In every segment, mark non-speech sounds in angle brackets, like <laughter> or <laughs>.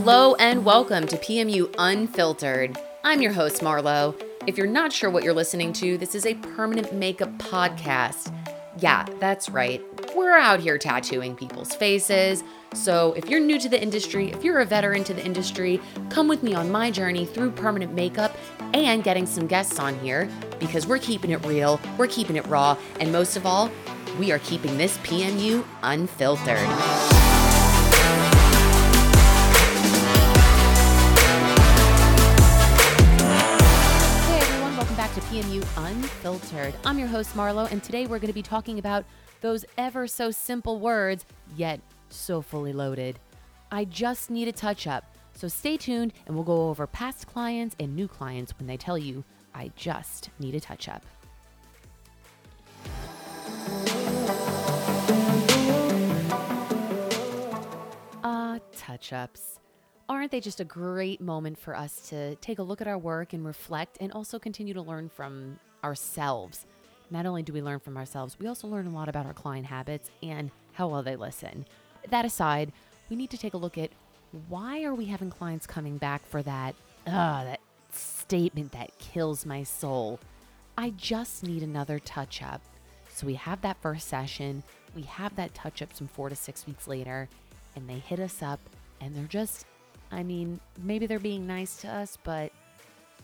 Hello and welcome to PMU Unfiltered. I'm your host, Marlo. If you're not sure what you're listening to, this is a permanent makeup podcast. Yeah, that's right. We're out here tattooing people's faces. So if you're new to the industry, if you're a veteran to the industry, come with me on my journey through permanent makeup and getting some guests on here because we're keeping it real, we're keeping it raw, and most of all, we are keeping this PMU unfiltered. Unfiltered. I'm your host, Marlo, and today we're going to be talking about those ever so simple words, yet so fully loaded. I just need a touch up. So stay tuned and we'll go over past clients and new clients when they tell you, I just need a touch up. Ah, uh, touch ups aren't they just a great moment for us to take a look at our work and reflect and also continue to learn from ourselves? Not only do we learn from ourselves, we also learn a lot about our client habits and how well they listen. That aside, we need to take a look at why are we having clients coming back for that uh, that statement that kills my soul. I just need another touch up. So we have that first session, we have that touch up some 4 to 6 weeks later, and they hit us up and they're just I mean, maybe they're being nice to us, but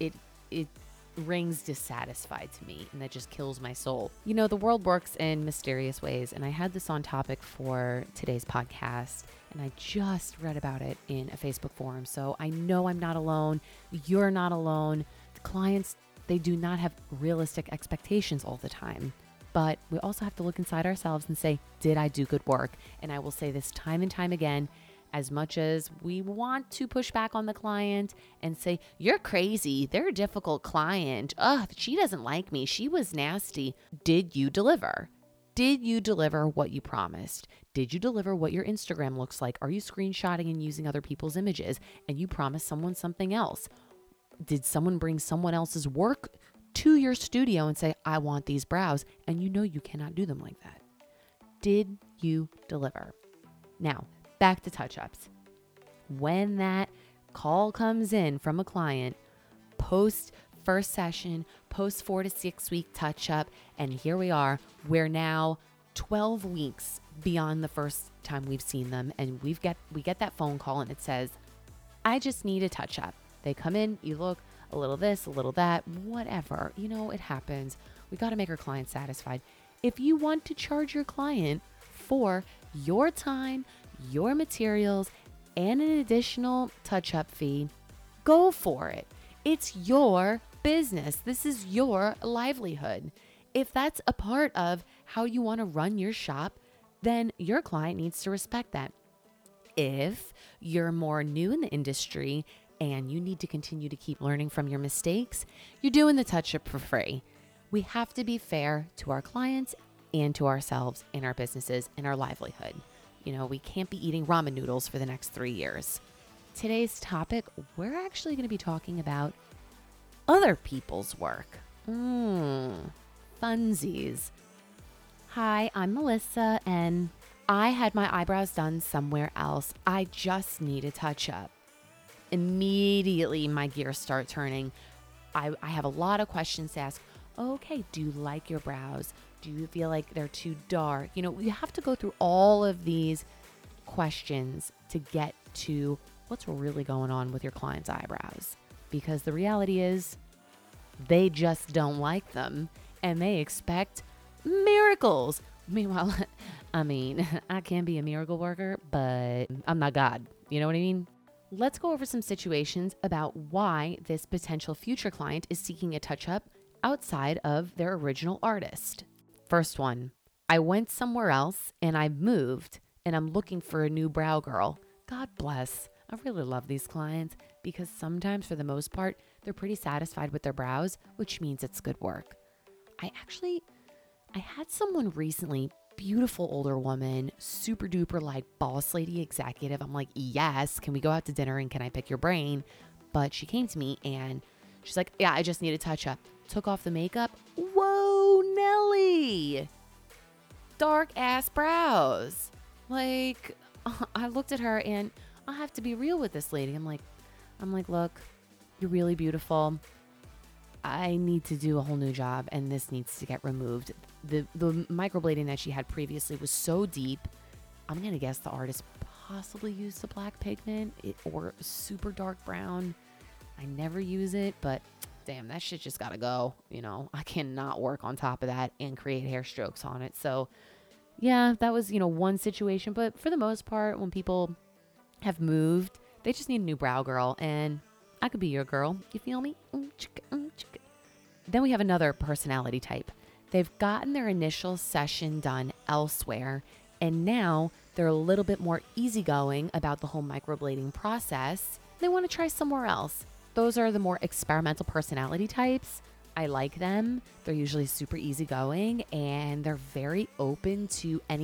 it it rings dissatisfied to me and that just kills my soul. You know, the world works in mysterious ways and I had this on topic for today's podcast and I just read about it in a Facebook forum. So I know I'm not alone. You're not alone. The clients, they do not have realistic expectations all the time. But we also have to look inside ourselves and say, did I do good work? And I will say this time and time again as much as we want to push back on the client and say, You're crazy. They're a difficult client. Ugh, she doesn't like me. She was nasty. Did you deliver? Did you deliver what you promised? Did you deliver what your Instagram looks like? Are you screenshotting and using other people's images and you promised someone something else? Did someone bring someone else's work to your studio and say, I want these brows? And you know you cannot do them like that. Did you deliver? Now, back to touch ups. When that call comes in from a client, post first session, post four to six week touch up, and here we are. We're now 12 weeks beyond the first time we've seen them, and we've get we get that phone call and it says, I just need a touch up. They come in, you look a little this, a little that, whatever. You know, it happens. We got to make our client satisfied. If you want to charge your client for your time, your materials, and an additional touch up fee, go for it. It's your business. This is your livelihood. If that's a part of how you want to run your shop, then your client needs to respect that. If you're more new in the industry and you need to continue to keep learning from your mistakes, you're doing the touch up for free. We have to be fair to our clients and to ourselves in our businesses and our livelihood. You know, we can't be eating ramen noodles for the next three years. Today's topic, we're actually going to be talking about other people's work. Mmm, funsies. Hi, I'm Melissa, and I had my eyebrows done somewhere else. I just need a touch up. Immediately, my gears start turning. I, I have a lot of questions to ask. Okay, do you like your brows? Do you feel like they're too dark? You know, you have to go through all of these questions to get to what's really going on with your client's eyebrows. Because the reality is, they just don't like them and they expect miracles. Meanwhile, <laughs> I mean, <laughs> I can be a miracle worker, but I'm not God. You know what I mean? Let's go over some situations about why this potential future client is seeking a touch up outside of their original artist. First one I went somewhere else and I moved and I'm looking for a new brow girl. God bless. I really love these clients because sometimes, for the most part, they're pretty satisfied with their brows, which means it's good work. I actually, I had someone recently, beautiful older woman, super duper like boss lady executive. I'm like, yes, can we go out to dinner and can I pick your brain? But she came to me and she's like, yeah, I just need a touch up. Took off the makeup. Whoa, Nelly. Dark ass brows. Like, <laughs> I looked at her and I'll have to be real with this lady. I'm like, I'm like, look, you're really beautiful. I need to do a whole new job and this needs to get removed. The the microblading that she had previously was so deep. I'm going to guess the artist possibly used a black pigment or super dark brown. I never use it, but damn, that shit just got to go, you know. I cannot work on top of that and create hair strokes on it. So, yeah, that was, you know, one situation, but for the most part when people have moved, they just need a new brow girl and I could be your girl. You feel me? Mm, mm, then we have another personality type. They've gotten their initial session done elsewhere, and now they're a little bit more easygoing about the whole microblading process. They want to try somewhere else. Those are the more experimental personality types. I like them. They're usually super easygoing and they're very open to any